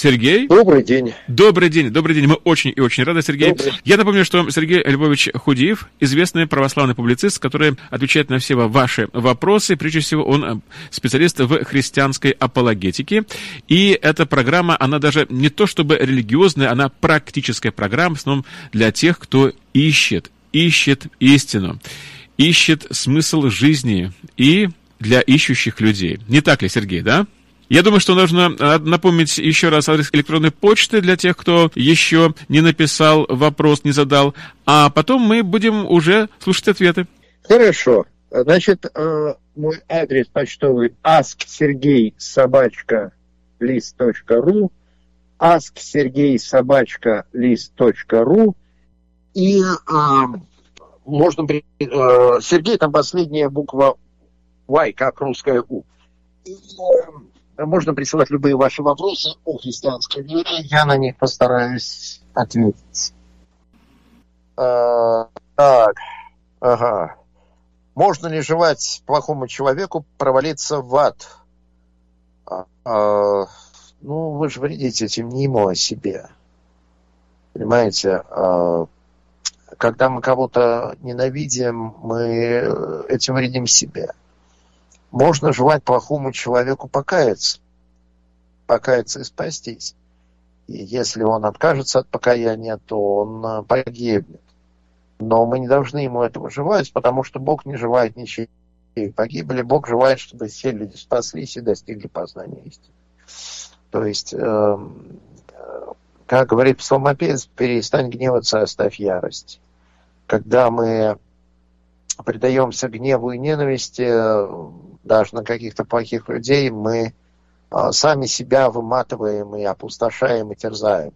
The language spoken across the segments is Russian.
Сергей? Добрый день. Добрый день, добрый день. Мы очень и очень рады, Сергей. Добрый. Я напомню, что Сергей Львович Худиев, известный православный публицист, который отвечает на все ваши вопросы. Прежде всего, он э, специалист в христианской апологетике. И эта программа, она даже не то чтобы религиозная, она практическая программа, в основном для тех, кто ищет, ищет истину, ищет смысл жизни и для ищущих людей. Не так ли, Сергей, да? Я думаю, что нужно а, напомнить еще раз адрес электронной почты для тех, кто еще не написал вопрос, не задал, а потом мы будем уже слушать ответы. Хорошо. Значит, э, мой адрес почтовый asksergey собачка лист.ру asksergey собачка лист.ру и э, можно... Э, Сергей, там последняя буква Y, как русская У. И, э, можно присылать любые ваши вопросы о христианской вере, я на них постараюсь ответить. Э, так, ага. Можно ли желать плохому человеку провалиться в ад? А, а, ну, вы же вредите этим не ему, а себе. Понимаете? А, когда мы кого-то ненавидим, мы этим вредим себе. Можно желать плохому человеку покаяться. Покаяться и спастись. И если он откажется от покаяния, то он э, погибнет. Но мы не должны ему этого желать, потому что Бог не желает ничьей погибли. Бог желает, чтобы все люди спаслись и достигли познания истины. То есть, э, как говорит псалмопевец, перестань гневаться, оставь ярость. Когда мы предаемся гневу и ненависти, даже на каких-то плохих людей, мы а, сами себя выматываем и опустошаем и терзаем.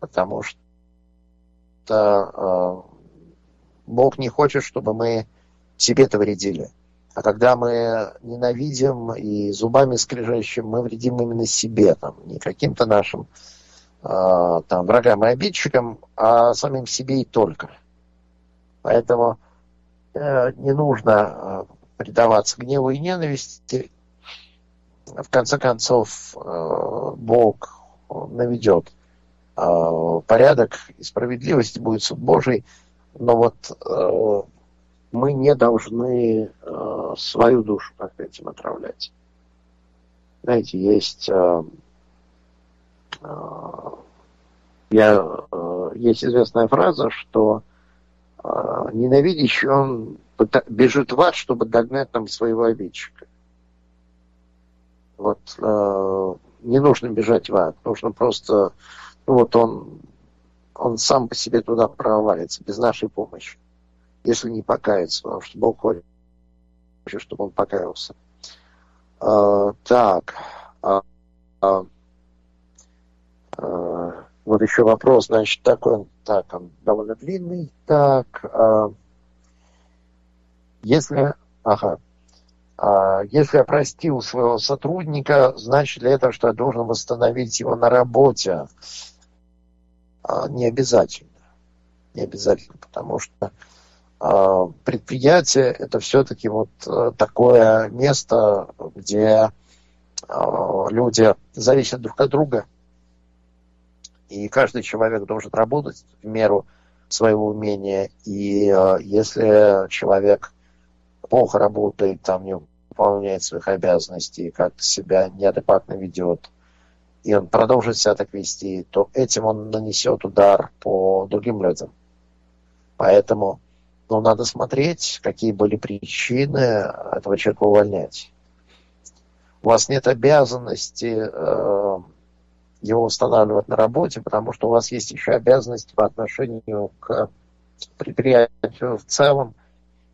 Потому что а, Бог не хочет, чтобы мы себе-то вредили. А когда мы ненавидим и зубами скрежещем, мы вредим именно себе, там, не каким-то нашим э, там, врагам и обидчикам, а самим себе и только. Поэтому э, не нужно предаваться гневу и ненависти, в конце концов э, Бог наведет э, порядок и справедливость, будет суд Божий, но вот э, мы не должны свою душу как-то этим отравлять. Знаете, есть я, есть известная фраза, что ненавидящий, он бежит в ад, чтобы догнать там своего обидчика. Вот э, не нужно бежать в ад, нужно просто, ну вот он, он сам по себе туда провалится, без нашей помощи, если не покается, потому что Бог хочет, чтобы он покаялся. Э, так, вот еще вопрос, значит, такой, так, он довольно длинный, так, э, если, ага, а, если я простил своего сотрудника, значит ли это, что я должен восстановить его на работе? А, не обязательно. Не обязательно, потому что а, предприятие это все-таки вот такое место, где люди зависят друг от друга. И каждый человек должен работать в меру своего умения. И а, если человек плохо работает, там не выполняет своих обязанностей, как себя неадекватно ведет, и он продолжит себя так вести, то этим он нанесет удар по другим людям. Поэтому ну, надо смотреть, какие были причины этого человека увольнять. У вас нет обязанности э, его устанавливать на работе, потому что у вас есть еще обязанности по отношению к предприятию в целом –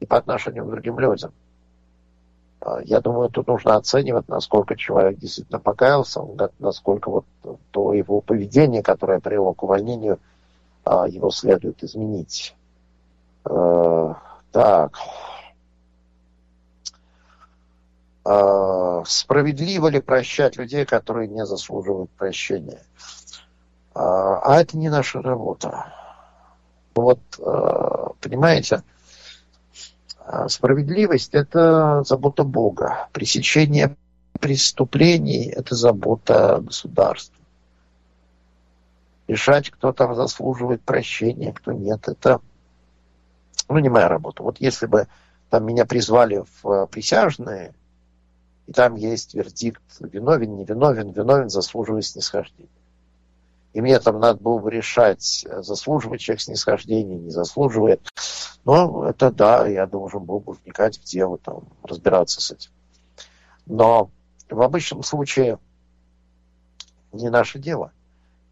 и по отношению к другим людям. А, я думаю, тут нужно оценивать, насколько человек действительно покаялся, насколько вот то его поведение, которое привело к увольнению, а, его следует изменить. А, так. Справедливо ли прощать людей, которые не заслуживают прощения? А это не наша работа. Вот, понимаете, а справедливость – это забота Бога. Пресечение преступлений – это забота государства. Решать, кто там заслуживает прощения, кто нет, это ну, не моя работа. Вот если бы там меня призвали в э, присяжные, и там есть вердикт виновен, не виновен, заслуживает снисхождения. И мне там надо было бы решать, заслуживает человек снисхождения, не заслуживает. Но это да, я должен был бы вникать в дело, там, разбираться с этим. Но в обычном случае не наше дело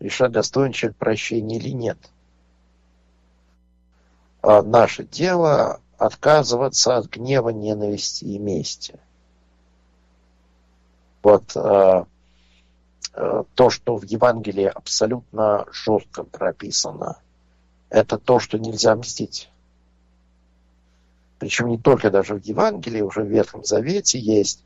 решать, достоин человек прощения или нет. А наше дело отказываться от гнева, ненависти и мести. Вот э, э, то, что в Евангелии абсолютно жестко прописано, это то, что нельзя мстить. Причем не только даже в Евангелии, уже в Ветхом Завете есть,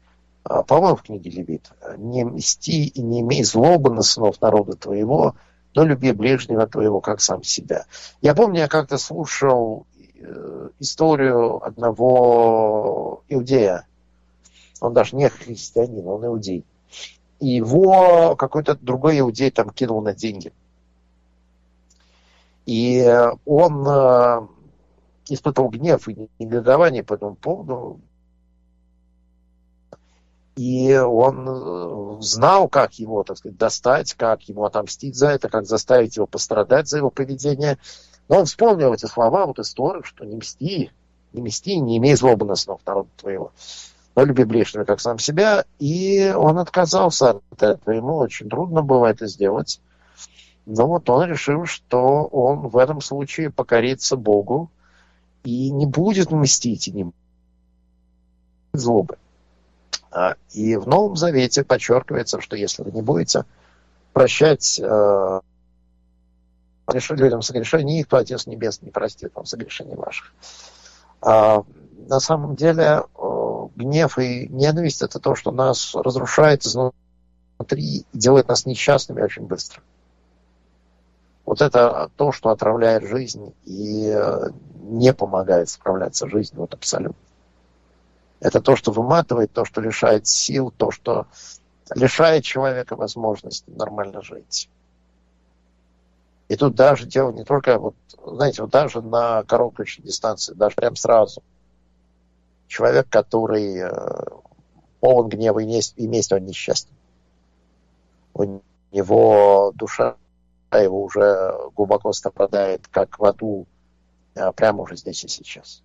э, по-моему, в книге Левит, «Не мсти и не имей злобы на сынов народа твоего, но люби ближнего твоего, как сам себя». Я помню, я как-то слушал э, историю одного иудея, он даже не христианин, он иудей. И его какой-то другой иудей там кинул на деньги. И он э, испытывал гнев и негодование по этому поводу. И он э, знал, как его, так сказать, достать, как ему отомстить за это, как заставить его пострадать за его поведение. Но он вспомнил эти слова, вот историю, что не мсти, не мсти, не имей злобы на снов народа твоего но люби ближнего как сам себя, и он отказался от этого. Ему очень трудно было это сделать. Но вот он решил, что он в этом случае покорится Богу и не будет мстить, и злобы. А, и в Новом Завете подчеркивается, что если вы не будете прощать э, людям согрешения, их, то Отец Небес не простит вам согрешений ваших. А, на самом деле гнев и ненависть это то, что нас разрушает изнутри делает нас несчастными очень быстро. Вот это то, что отравляет жизнь и э, не помогает справляться с жизнью вот абсолютно. Это то, что выматывает, то, что лишает сил, то, что лишает человека возможности нормально жить. И тут даже дело не только, вот, знаете, вот даже на короткой дистанции, даже прям сразу – человек, который э, полон гнева и мести, и мести, он несчастен. У него душа его уже глубоко страдает, как в аду, э, прямо уже здесь и сейчас.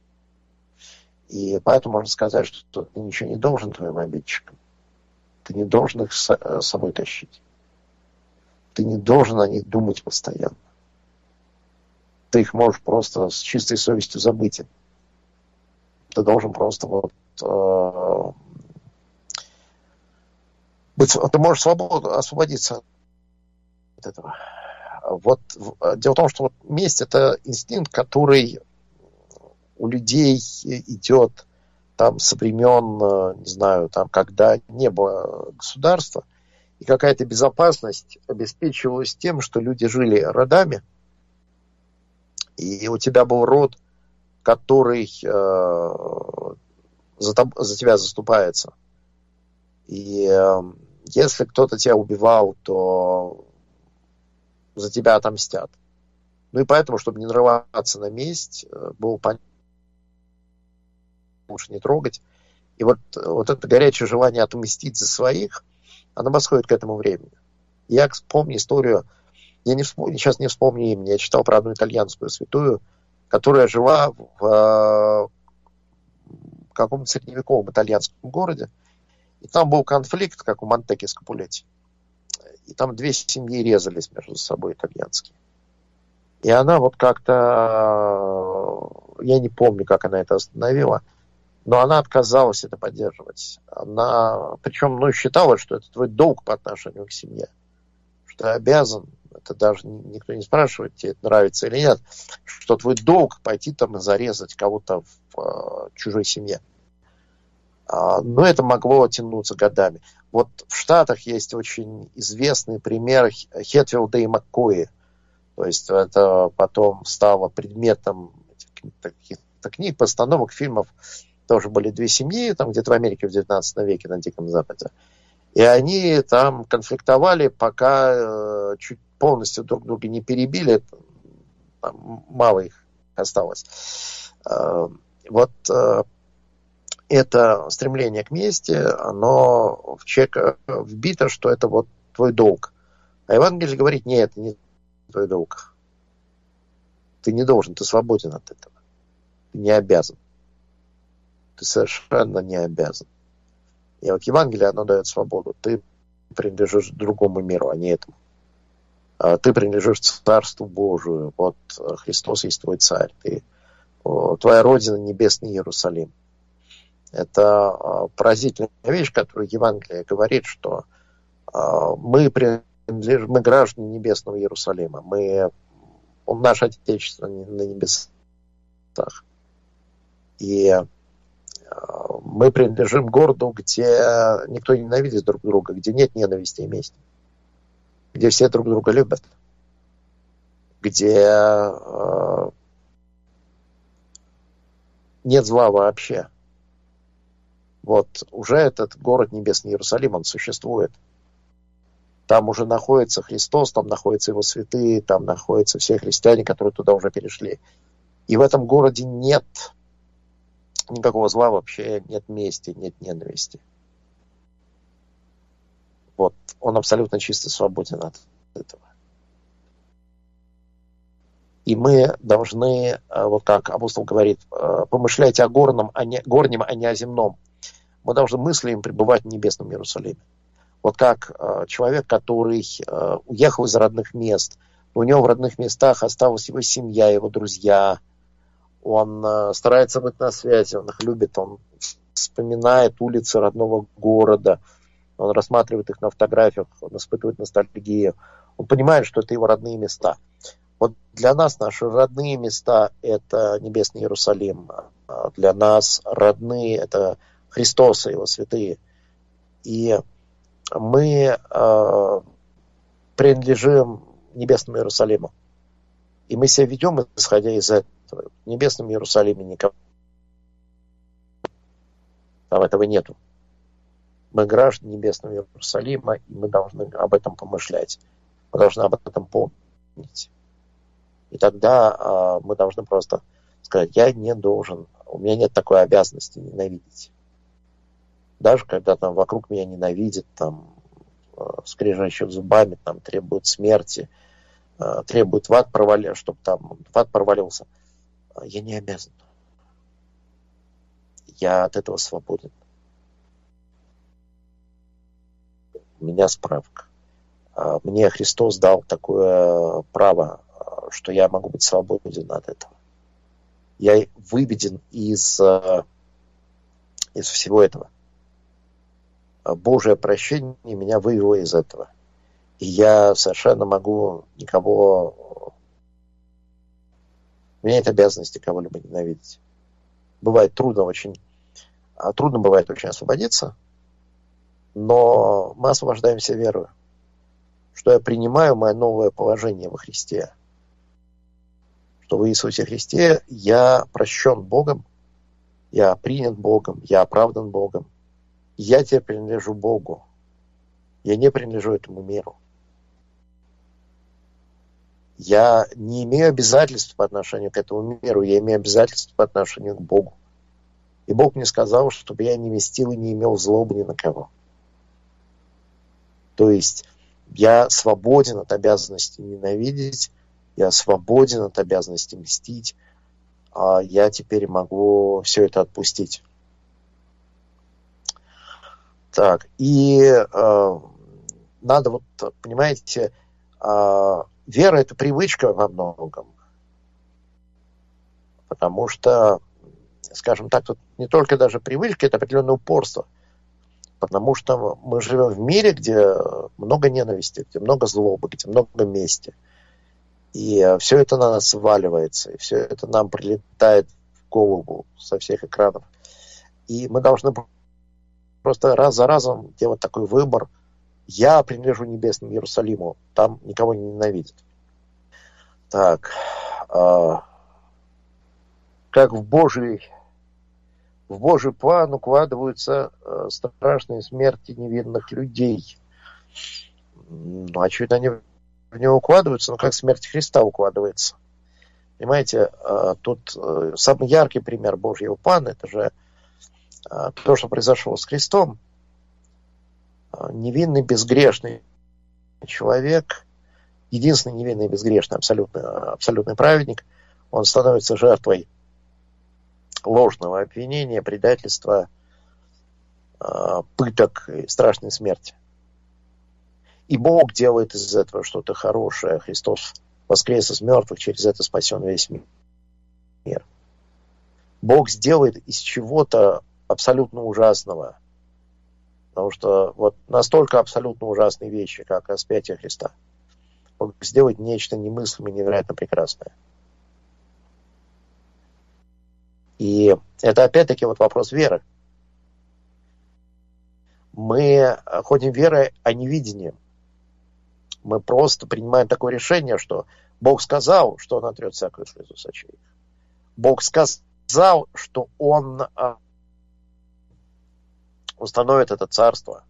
И поэтому можно сказать, что ты ничего не должен твоим обидчикам. Ты не должен их с э, собой тащить. Ты не должен о них думать постоянно. Ты их можешь просто с чистой совестью забыть ты должен просто вот э, быть, ты можешь свободу, освободиться от этого. Вот дело в том, что вот месть это инстинкт, который у людей идет там со времен, э, не знаю, там, когда не было государства, и какая-то безопасность обеспечивалась тем, что люди жили родами, и у тебя был род – который э, за, за тебя заступается. И э, если кто-то тебя убивал, то за тебя отомстят. Ну и поэтому, чтобы не нарываться на месть, э, было понятно, лучше не трогать. И вот, вот это горячее желание отмстить за своих, оно восходит к этому времени. Я вспомню историю, я не вспомню, сейчас не вспомню имени, я читал про одну итальянскую святую, которая жила в э, каком-то средневековом итальянском городе. И там был конфликт, как у Монтеки Капулетти. И там две семьи резались между собой итальянские. И она вот как-то, я не помню, как она это остановила, но она отказалась это поддерживать. Она, причем, ну, считала, что это твой долг по отношению к семье, что ты обязан это даже никто не спрашивает, тебе это нравится или нет, что твой долг пойти там и зарезать кого-то в э, чужой семье. А, но это могло тянуться годами. Вот в Штатах есть очень известный пример Хетфилда и Маккои. То есть это потом стало предметом каких-то книг, постановок, фильмов. Тоже были две семьи, там где-то в Америке в 19 веке на Диком Западе. И они там конфликтовали, пока э, чуть полностью друг друга не перебили. Там мало их осталось. Э, вот э, это стремление к мести, оно в человека вбито, что это вот твой долг. А Евангелие говорит, нет, это не твой долг. Ты не должен, ты свободен от этого. Ты не обязан. Ты совершенно не обязан. И вот Евангелие, оно дает свободу. Ты принадлежишь другому миру, а не этому. А ты принадлежишь Царству Божию. Вот Христос есть твой царь. Ты, твоя родина небесный Иерусалим. Это а, поразительная вещь, которую Евангелие говорит, что а, мы принадлежим, мы граждане небесного Иерусалима. Мы, он наше Отечество на небесах. И мы принадлежим городу, где никто не ненавидит друг друга, где нет ненависти и мести, где все друг друга любят, где э, нет зла вообще. Вот уже этот город Небесный Иерусалим, он существует. Там уже находится Христос, там находятся его святые, там находятся все христиане, которые туда уже перешли. И в этом городе нет никакого зла вообще, нет мести, нет ненависти. Вот, он абсолютно чисто свободен от этого. И мы должны, э, вот как апостол говорит, э, помышлять о горном, а не, горнем, а не о земном. Мы должны мыслями пребывать в небесном Иерусалиме. Вот как э, человек, который уехал из родных мест, у него в родных местах осталась его семья, его друзья, он старается быть на связи, он их любит, он вспоминает улицы родного города, он рассматривает их на фотографиях, он испытывает ностальгию, он понимает, что это его родные места. Вот для нас наши родные места – это небесный Иерусалим, для нас родные – это Христос и его святые. И мы э, принадлежим небесному Иерусалиму. И мы себя ведем, исходя из этого в небесном Иерусалиме никого. Там этого нету. Мы граждане небесного Иерусалима, и мы должны об этом помышлять. Мы должны об этом помнить. И тогда э, мы должны просто сказать, я не должен, у меня нет такой обязанности ненавидеть. Даже когда там вокруг меня ненавидят, там, э, скрежещут зубами, там, требуют смерти, э, требуют в ад провалил, чтобы там в ад провалился – я не обязан. Я от этого свободен. У меня справка. А, мне Христос дал такое право, а, что я могу быть свободен от этого. Я выведен из, а, из всего этого. Божье прощение меня вывело из этого. И я совершенно могу никого у меня нет обязанности кого-либо ненавидеть. Бывает трудно очень, а трудно бывает очень освободиться, но мы освобождаемся верою, что я принимаю мое новое положение во Христе, что в Иисусе Христе я прощен Богом, я принят Богом, я оправдан Богом, я теперь принадлежу Богу, я не принадлежу этому миру я не имею обязательств по отношению к этому миру, я имею обязательства по отношению к Богу. И Бог мне сказал, чтобы я не местил и не имел злобы ни на кого. То есть я свободен от обязанности ненавидеть, я свободен от обязанности мстить, а я теперь могу все это отпустить. Так, и э, надо вот, понимаете, э, вера – это привычка во многом. Потому что, скажем так, тут не только даже привычка, это определенное упорство. Потому что мы живем в мире, где много ненависти, где много злобы, где много мести. И все это на нас сваливается, и все это нам прилетает в голову со всех экранов. И мы должны просто раз за разом делать такой выбор – я принадлежу небесному Иерусалиму, там никого не ненавидят. Так, э, как в Божьей в Божий план укладываются э, страшные смерти невинных людей. Ну, очевидно, они в него укладываются, но как смерть Христа укладывается. Понимаете, э, тут э, самый яркий пример Божьего плана, это же то, что произошло с Христом. Невинный, безгрешный человек, единственный невинный безгрешный абсолютный, абсолютный праведник, он становится жертвой ложного обвинения, предательства, а, пыток и страшной смерти. И Бог делает из этого что-то хорошее. Христос воскрес из мертвых, через это спасен весь мир. Бог сделает из чего-то абсолютно ужасного. Потому что вот настолько абсолютно ужасные вещи, как распятие Христа, Бог сделает нечто немыслимое, невероятно прекрасное. И это опять-таки вот вопрос веры. Мы ходим верой, а не видением. Мы просто принимаем такое решение, что Бог сказал, что Он отрет всякую слезу с. Бог сказал, что Он а, установит это царство.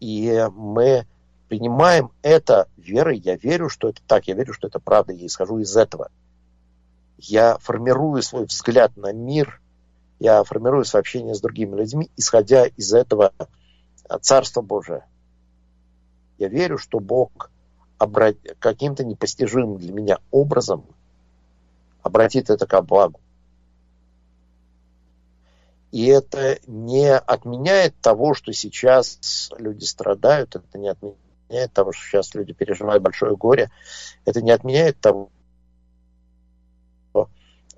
И мы принимаем это верой. Я верю, что это так. Я верю, что это правда. Я исхожу из этого – я формирую свой взгляд на мир, я формирую свое общение с другими людьми, исходя из этого Царства Божия. Я верю, что Бог каким-то непостижимым для меня образом обратит это ко благу. И это не отменяет того, что сейчас люди страдают, это не отменяет того, что сейчас люди переживают большое горе, это не отменяет того,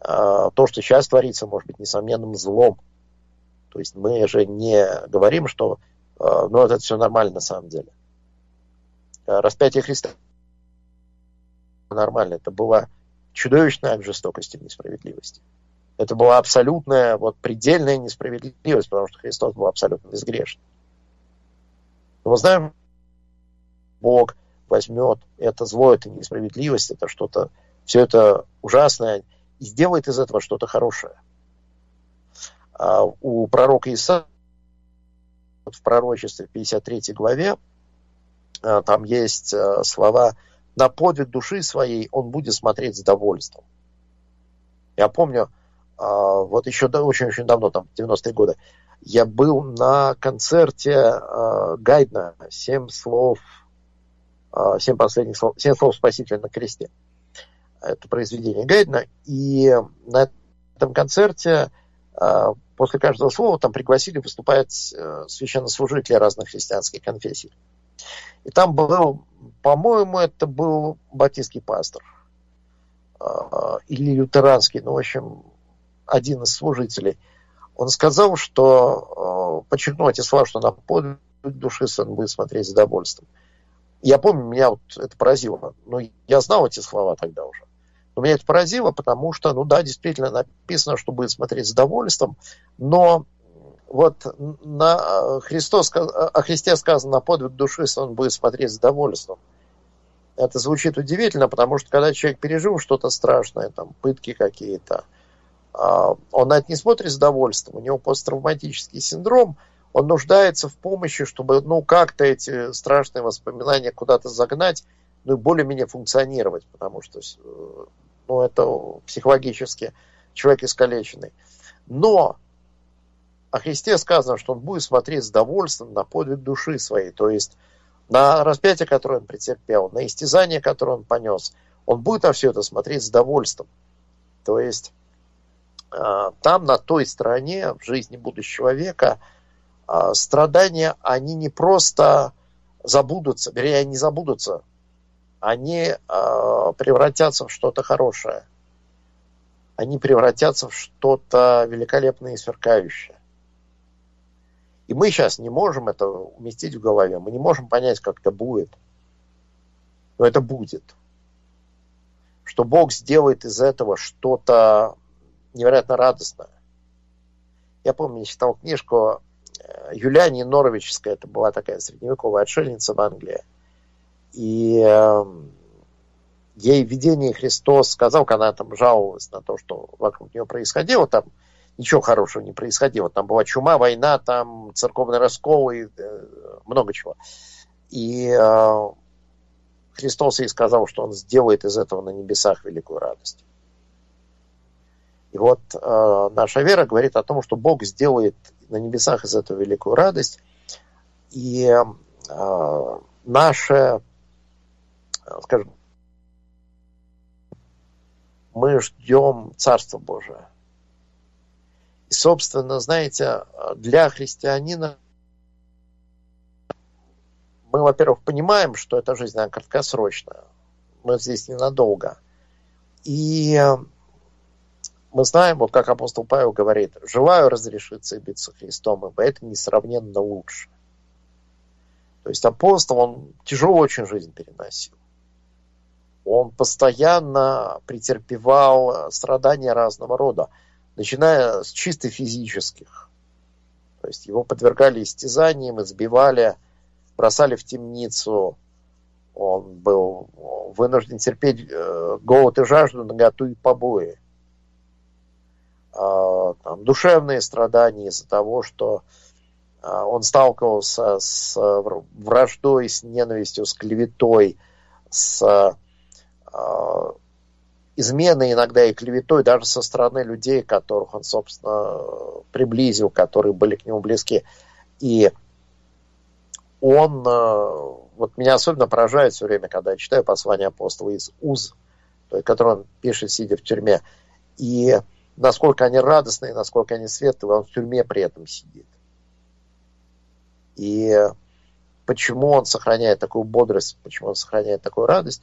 то, что сейчас творится, может быть несомненным злом. То есть мы же не говорим, что а, ну, это все нормально на самом деле. А, распятие Христа нормально. Это была чудовищная жестокость и несправедливость. Это была абсолютная, вот предельная несправедливость, потому что Христос был абсолютно безгрешен. Но мы знаем, Бог возьмет это зло, это несправедливость, это что-то, все это ужасное, сделает из этого что-то хорошее. А у пророка Иса в пророчестве 53 главе а, там есть а, слова «на подвиг души своей он будет смотреть с довольством». Я помню, а, вот еще очень-очень давно, там, 90-е годы, я был на концерте Гайдна «Семь слов», «Семь последних слов», «Семь слов Спасителя на кресте» это произведение Гайдна, и на этом концерте а, после каждого слова там пригласили выступать э, священнослужители разных христианских конфессий. И там был, по-моему, это был баптистский пастор а, или лютеранский, ну, в общем, один из служителей. Он сказал, что а, подчеркнул эти слова, что на подвиг души сын будет смотреть с удовольствием. Я помню, меня вот это поразило. Но я знал эти слова тогда уже. Но меня это поразило, потому что, ну да, действительно написано, что будет смотреть с удовольствием, но вот на Христос, о Христе сказано, на подвиг души он будет смотреть с удовольствием. Это звучит удивительно, потому что когда человек пережил что-то страшное, там, пытки какие-то, а, он на это не смотрит с удовольствием, у него посттравматический синдром, он нуждается в помощи, чтобы ну, как-то эти страшные воспоминания куда-то загнать, ну и более-менее функционировать, потому что э, ну, это психологически человек искалеченный. Но о Христе сказано, что он будет смотреть с довольством на подвиг души своей, то есть на распятие, которое он претерпел, на истязание, которое он понес. Он будет на все это смотреть с довольством. То есть а, там, на той стороне, в жизни будущего века, а, страдания, они не просто забудутся, вернее, они забудутся, они э, превратятся в что-то хорошее. Они превратятся в что-то великолепное и сверкающее. И мы сейчас не можем это уместить в голове. Мы не можем понять, как это будет. Но это будет. Что Бог сделает из этого что-то невероятно радостное. Я помню, я читал книжку э, Юлиани Норовичская, это была такая средневековая отшельница в Англии. И э, ей видение Христос сказал, когда она там жаловалась на то, что вокруг нее происходило, там ничего хорошего не происходило. Там была чума, война, там церковный раскол и э, много чего. И э, Христос ей сказал, что Он сделает из этого на небесах великую радость. И вот э, наша вера говорит о том, что Бог сделает на небесах из этого великую радость. И э, наше, скажем, мы ждем Царства Божия. И, собственно, знаете, для христианина мы, во-первых, понимаем, что эта жизнь, она краткосрочная. Мы здесь ненадолго. И мы знаем, вот как апостол Павел говорит, желаю разрешиться и биться Христом, ибо это несравненно лучше. То есть апостол, он тяжело очень жизнь переносил. Он постоянно претерпевал страдания разного рода, начиная с чисто физических. То есть его подвергали истязаниям, избивали, бросали в темницу. Он был вынужден терпеть э, голод и жажду, наготу и побои. А, там, душевные страдания из-за того, что а, он сталкивался с враждой, с ненавистью, с клеветой, с изменой иногда и клеветой даже со стороны людей, которых он, собственно, приблизил, которые были к нему близки. И он, вот меня особенно поражает все время, когда я читаю послание апостола из Уз, который он пишет, сидя в тюрьме. И насколько они радостные, насколько они светлые, он в тюрьме при этом сидит. И почему он сохраняет такую бодрость, почему он сохраняет такую радость?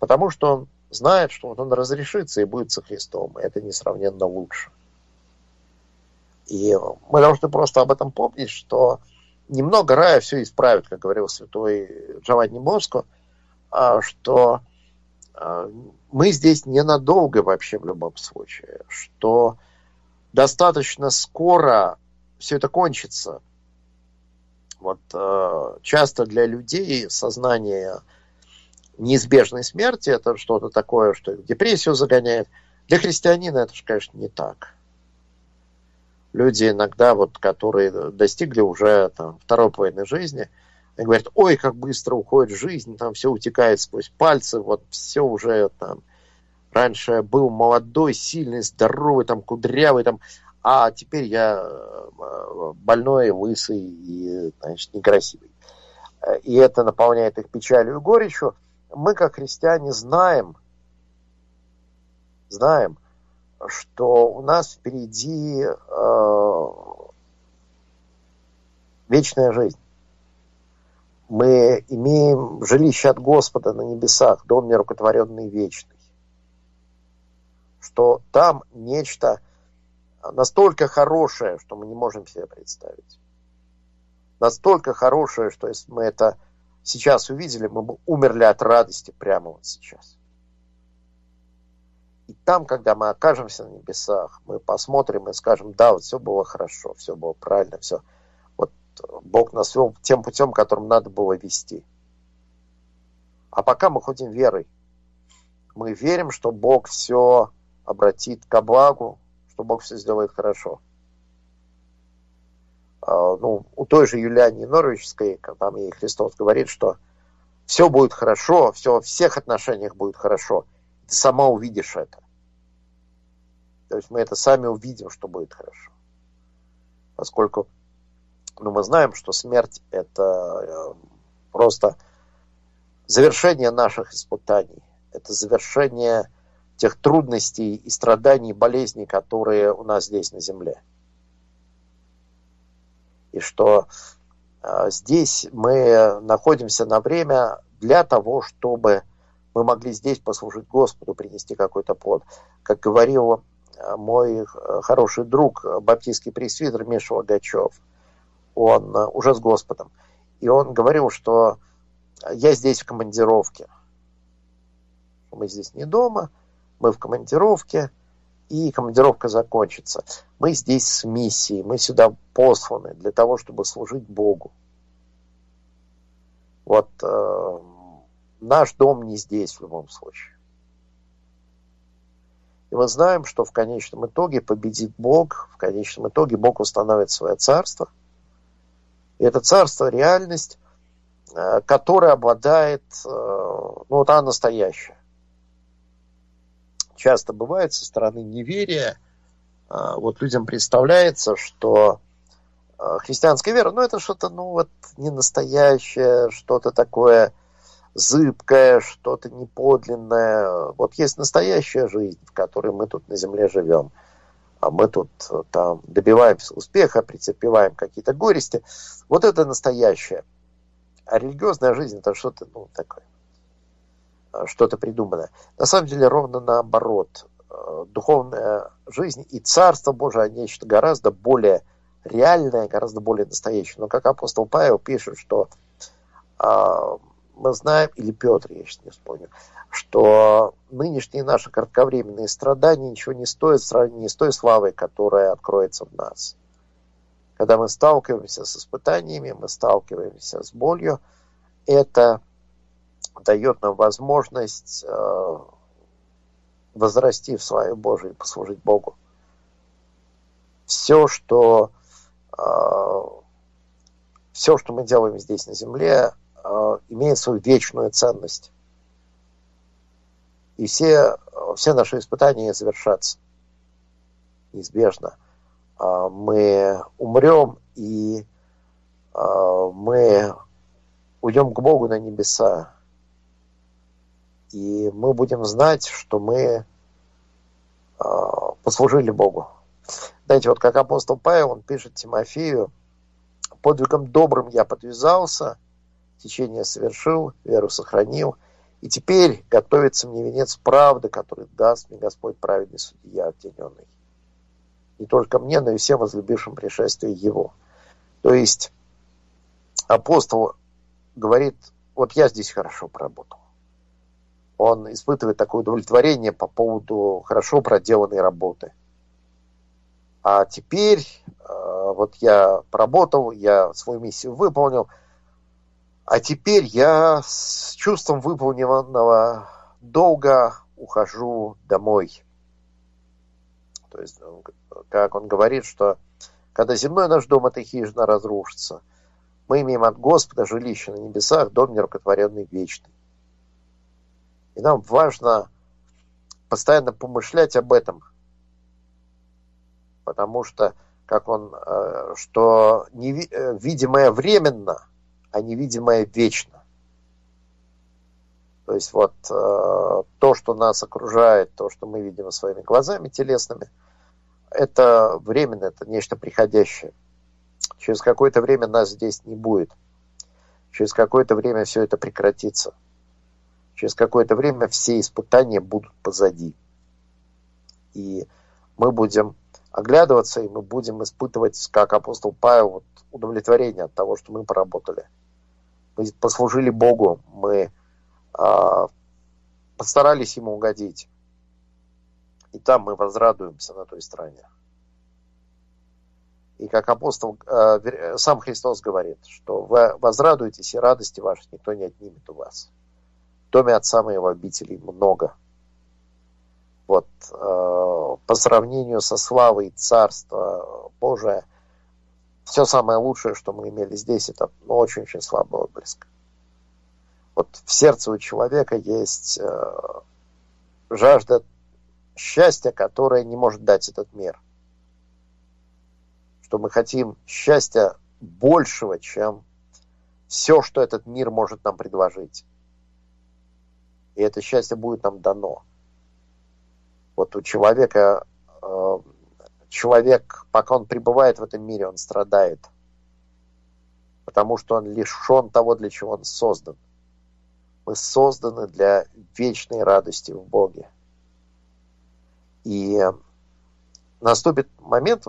Потому что он знает, что вот он разрешится и будет со Христом. И это несравненно лучше. И мы должны просто об этом помнить, что немного рая все исправит, как говорил святой Джованни Боско, а что а, мы здесь ненадолго вообще в любом случае, что достаточно скоро все это кончится. Вот э, часто для людей сознание неизбежной смерти это что-то такое, что депрессию загоняет. Для христианина это же, конечно, не так. Люди иногда, вот, которые достигли уже там, второй половины жизни, и говорят, ой, как быстро уходит жизнь, там все утекает сквозь пальцы, вот все уже там. Раньше был молодой, сильный, здоровый, там кудрявый, там, а теперь я э, больной, лысый и, значит, некрасивый. И это наполняет их печалью и горечью. Мы, как христиане, знаем, знаем, что у нас впереди э, вечная жизнь мы имеем жилище от Господа на небесах, дом нерукотворенный вечный. Что там нечто настолько хорошее, что мы не можем себе представить. Настолько хорошее, что если мы это сейчас увидели, мы бы умерли от радости прямо вот сейчас. И там, когда мы окажемся на небесах, мы посмотрим и скажем, да, вот все было хорошо, все было правильно, все Бог нас вел тем путем, которым надо было вести. А пока мы ходим верой. Мы верим, что Бог все обратит ко благу, что Бог все сделает хорошо. А, ну, у той же Юлиане Норвичской, там ей Христос говорит, что все будет хорошо, все во всех отношениях будет хорошо. Ты сама увидишь это. То есть мы это сами увидим, что будет хорошо. Поскольку но мы знаем, что смерть – это э, просто завершение наших испытаний, это завершение тех трудностей и страданий, болезней, которые у нас здесь на земле. И что э, здесь мы находимся на время для того, чтобы мы могли здесь послужить Господу, принести какой-то плод. Как говорил э, мой хороший друг, баптистский пресвитер Миша Логачев – он э, уже с Господом. И он говорил, что я здесь в командировке. Мы здесь не дома, мы в командировке, и командировка закончится. Мы здесь с миссией, мы сюда посланы для того, чтобы служить Богу. Вот э, наш дом не здесь в любом случае. И мы знаем, что в конечном итоге победит Бог, в конечном итоге Бог установит свое царство. И это царство – реальность, э, которая обладает, э, ну вот она настоящая. Часто бывает со стороны неверия, э, вот людям представляется, что христианская вера, ну это что-то, ну вот не настоящее, что-то такое зыбкое, что-то неподлинное. Вот есть настоящая жизнь, в которой мы тут на земле живем. А мы тут э, там добиваемся успеха, претерпеваем какие-то горести. Вот это настоящее. А религиозная жизнь это что-то, ну, такое, что-то придуманное. На самом деле ровно наоборот. Э, духовная жизнь и Царство Божие нечто гораздо более реальное, гораздо более настоящее. Но как апостол Павел пишет, что а, мы знаем, или Петр, я сейчас не вспомню, что нынешние наши кратковременные страдания ничего не стоят в сравнении с той славой, которая откроется в нас. Когда мы сталкиваемся с испытаниями, мы сталкиваемся с болью, это дает нам возможность э, возрасти в свою Божию и послужить Богу. Все, что э, все, что мы делаем здесь на земле, Э, имеет свою вечную ценность. И все, все наши испытания завершатся неизбежно. Мы умрем, и мы уйдем к Богу на небеса. И мы будем знать, что мы а, послужили Богу. Знаете, вот как апостол Павел, он пишет Тимофею, подвигом добрым я подвязался – течение совершил, веру сохранил. И теперь готовится мне венец правды, который даст мне Господь праведный судья обтененный. Не только мне, но и всем возлюбившим пришествие Его. То есть апостол говорит, вот я здесь хорошо поработал. Он испытывает такое удовлетворение по поводу хорошо проделанной работы. А теперь э, вот я поработал, я свою миссию выполнил – а теперь я с чувством выполненного долга ухожу домой. То есть, ну, как он говорит, что когда земной наш дом, эта хижина разрушится, мы имеем от Господа жилище на небесах, дом нерукотворенный вечный. И нам важно постоянно помышлять об этом, потому что, как он, э, что э, временно – а невидимое вечно. То есть вот э, то, что нас окружает, то, что мы видим своими глазами телесными, это временно, это нечто приходящее. Через какое-то время нас здесь не будет. Через какое-то время все это прекратится. Через какое-то время все испытания будут позади. И мы будем оглядываться, и мы будем испытывать, как апостол Павел, вот, удовлетворение от того, что мы поработали – мы послужили Богу, мы э, постарались Ему угодить. И там мы возрадуемся на той стороне. И как апостол, э, сам Христос говорит, что вы возрадуетесь, и радости вашей никто не отнимет у вас. Доме Отца моего обителей много. Вот, э, по сравнению со славой Царства Божия, все самое лучшее, что мы имели здесь, это ну, очень-очень слабый отблеск. Вот в сердце у человека есть э, жажда счастья, которое не может дать этот мир. Что мы хотим счастья большего, чем все, что этот мир может нам предложить. И это счастье будет нам дано. Вот у человека э, человек, пока он пребывает в этом мире, он страдает. Потому что он лишен того, для чего он создан. Мы созданы для вечной радости в Боге. И наступит момент,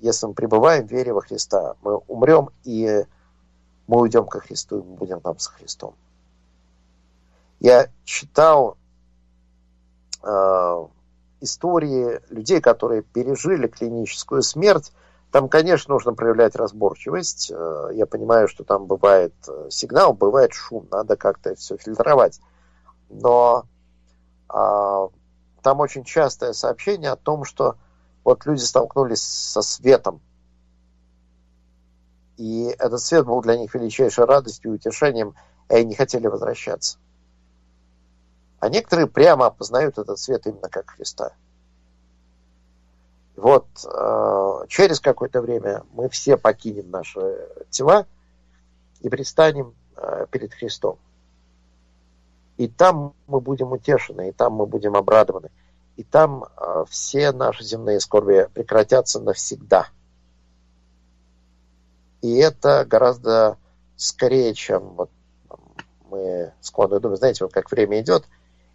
если мы пребываем в вере во Христа, мы умрем, и мы уйдем ко Христу, и мы будем там со Христом. Я читал э, истории людей, которые пережили клиническую смерть, там, конечно, нужно проявлять разборчивость. Э, я понимаю, что там бывает э, сигнал, бывает шум, надо как-то все фильтровать. Но а, там очень частое сообщение о том, что вот люди столкнулись со светом. И этот свет был для них величайшей радостью и утешением, и они не хотели возвращаться. А некоторые прямо опознают этот свет именно как Христа. Вот э, через какое-то время мы все покинем наши тела и предстанем э, перед Христом. И там мы будем утешены, и там мы будем обрадованы. И там э, все наши земные скорби прекратятся навсегда. И это гораздо скорее, чем вот мы склонны думать, знаете, вот как время идет,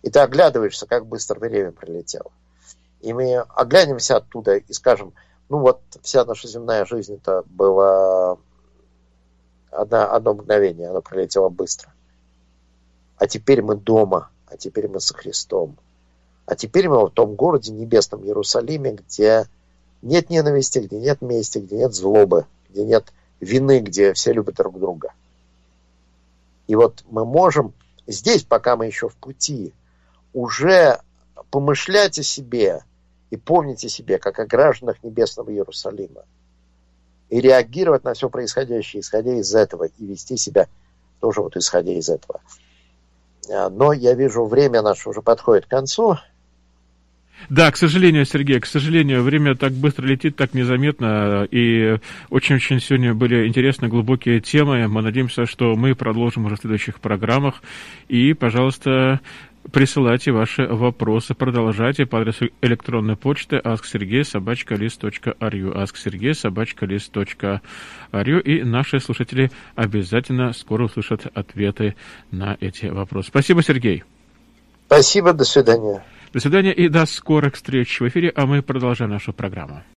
и ты оглядываешься, как быстро время пролетело. И мы оглянемся оттуда и скажем, ну вот вся наша земная жизнь это было одно, одно мгновение, оно пролетело быстро а теперь мы дома, а теперь мы со Христом. А теперь мы в том городе небесном Иерусалиме, где нет ненависти, где нет мести, где нет злобы, где нет вины, где все любят друг друга. И вот мы можем здесь, пока мы еще в пути, уже помышлять о себе и помнить о себе, как о гражданах небесного Иерусалима. И реагировать на все происходящее, исходя из этого, и вести себя тоже вот исходя из этого. А, но я вижу, время наше уже подходит к концу. Да, к сожалению, Сергей, к сожалению, время так быстро летит, так незаметно, и очень-очень сегодня были интересные, глубокие темы. Мы надеемся, что мы продолжим уже в следующих программах. И, пожалуйста, Присылайте ваши вопросы, продолжайте по адресу электронной почты asksergey.sobachkalist.ru asksergey.sobachkalist.ru И наши слушатели обязательно скоро услышат ответы на эти вопросы. Спасибо, Сергей. Спасибо, до свидания. До свидания и до скорых встреч в эфире, а мы продолжаем нашу программу.